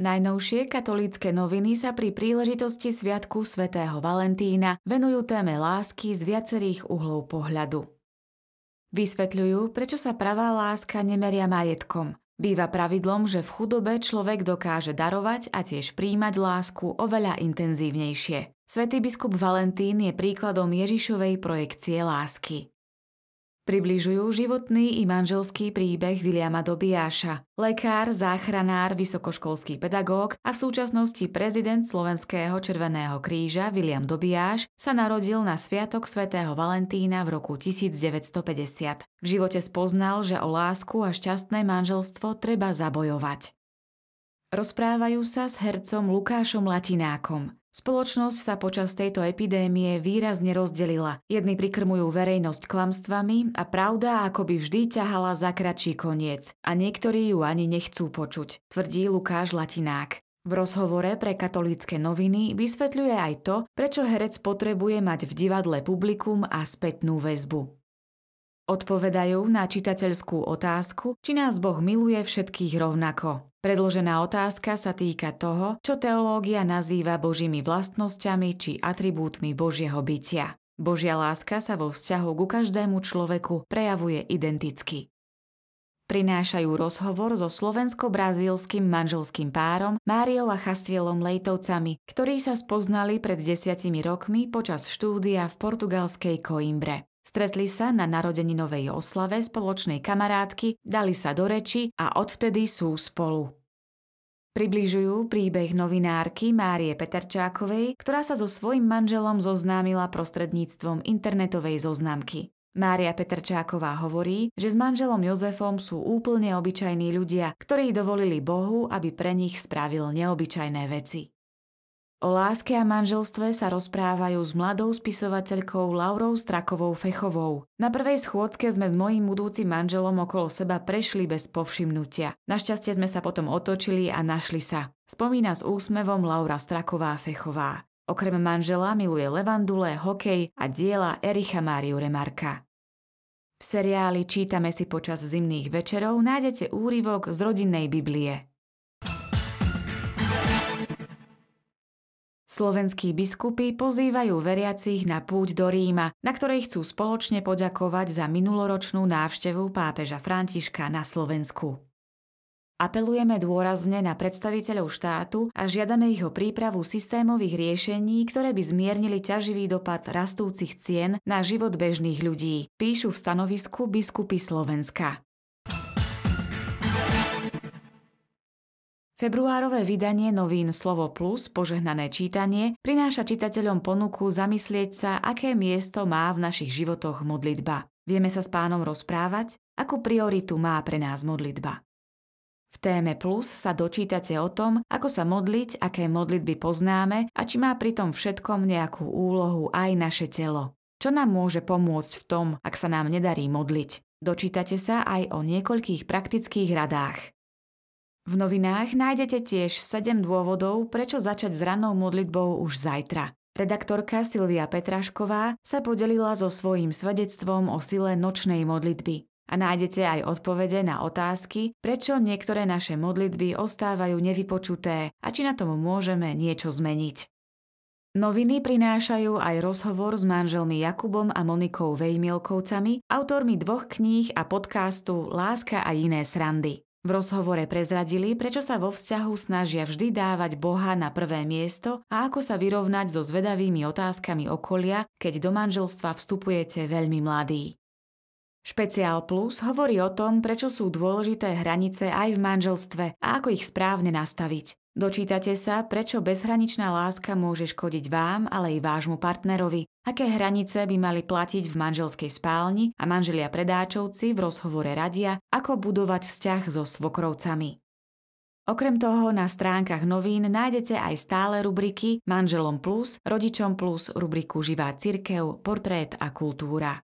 Najnovšie katolícke noviny sa pri príležitosti Sviatku svätého Valentína venujú téme lásky z viacerých uhlov pohľadu. Vysvetľujú, prečo sa pravá láska nemeria majetkom. Býva pravidlom, že v chudobe človek dokáže darovať a tiež príjmať lásku oveľa intenzívnejšie. Svetý biskup Valentín je príkladom Ježišovej projekcie lásky. Približujú životný i manželský príbeh Viliama Dobiáša. Lekár, záchranár, vysokoškolský pedagóg a v súčasnosti prezident Slovenského Červeného kríža William Dobiáš sa narodil na Sviatok svätého Valentína v roku 1950. V živote spoznal, že o lásku a šťastné manželstvo treba zabojovať. Rozprávajú sa s hercom Lukášom Latinákom. Spoločnosť sa počas tejto epidémie výrazne rozdelila. Jedni prikrmujú verejnosť klamstvami a pravda akoby vždy ťahala za kratší koniec. A niektorí ju ani nechcú počuť, tvrdí Lukáš Latinák. V rozhovore pre katolícke noviny vysvetľuje aj to, prečo herec potrebuje mať v divadle publikum a spätnú väzbu. Odpovedajú na čitateľskú otázku, či nás Boh miluje všetkých rovnako. Predložená otázka sa týka toho, čo teológia nazýva božími vlastnosťami či atribútmi Božieho bytia. Božia láska sa vo vzťahu ku každému človeku prejavuje identicky. Prinášajú rozhovor so slovensko-brazílskym manželským párom Máriou a Chastielom Lejtovcami, ktorí sa spoznali pred desiatimi rokmi počas štúdia v portugalskej Coimbre. Stretli sa na narodeninovej oslave spoločnej kamarátky, dali sa do reči a odvtedy sú spolu. Približujú príbeh novinárky Márie Peterčákovej, ktorá sa so svojím manželom zoznámila prostredníctvom internetovej zoznamky. Mária Petrčáková hovorí, že s manželom Jozefom sú úplne obyčajní ľudia, ktorí dovolili Bohu, aby pre nich spravil neobyčajné veci. O láske a manželstve sa rozprávajú s mladou spisovateľkou Laurou Strakovou Fechovou. Na prvej schôdke sme s mojím budúcim manželom okolo seba prešli bez povšimnutia. Našťastie sme sa potom otočili a našli sa. Spomína s úsmevom Laura Straková Fechová. Okrem manžela miluje levandule, hokej a diela Ericha Máriu Remarka. V seriáli Čítame si počas zimných večerov nájdete úryvok z rodinnej Biblie. Slovenskí biskupy pozývajú veriacich na púť do Ríma, na ktorej chcú spoločne poďakovať za minuloročnú návštevu pápeža Františka na Slovensku. Apelujeme dôrazne na predstaviteľov štátu a žiadame ich o prípravu systémových riešení, ktoré by zmiernili ťaživý dopad rastúcich cien na život bežných ľudí, píšu v stanovisku biskupy Slovenska. Februárové vydanie novín Slovo Plus, požehnané čítanie, prináša čitateľom ponuku zamyslieť sa, aké miesto má v našich životoch modlitba. Vieme sa s pánom rozprávať, akú prioritu má pre nás modlitba. V téme Plus sa dočítate o tom, ako sa modliť, aké modlitby poznáme a či má pri tom všetkom nejakú úlohu aj naše telo. Čo nám môže pomôcť v tom, ak sa nám nedarí modliť? Dočítate sa aj o niekoľkých praktických radách. V novinách nájdete tiež 7 dôvodov, prečo začať s ranou modlitbou už zajtra. Redaktorka Silvia Petrašková sa podelila so svojím svedectvom o sile nočnej modlitby. A nájdete aj odpovede na otázky, prečo niektoré naše modlitby ostávajú nevypočuté a či na tom môžeme niečo zmeniť. Noviny prinášajú aj rozhovor s manželmi Jakubom a Monikou Vejmielkovcami, autormi dvoch kníh a podcastu Láska a iné srandy. V rozhovore prezradili, prečo sa vo vzťahu snažia vždy dávať Boha na prvé miesto a ako sa vyrovnať so zvedavými otázkami okolia, keď do manželstva vstupujete veľmi mladí. Špeciál Plus hovorí o tom, prečo sú dôležité hranice aj v manželstve a ako ich správne nastaviť. Dočítate sa, prečo bezhraničná láska môže škodiť vám, ale i vášmu partnerovi, aké hranice by mali platiť v manželskej spálni a manželia predáčovci v rozhovore radia, ako budovať vzťah so svokrovcami. Okrem toho na stránkach novín nájdete aj stále rubriky Manželom plus, Rodičom plus, rubriku Živá cirkev, Portrét a kultúra.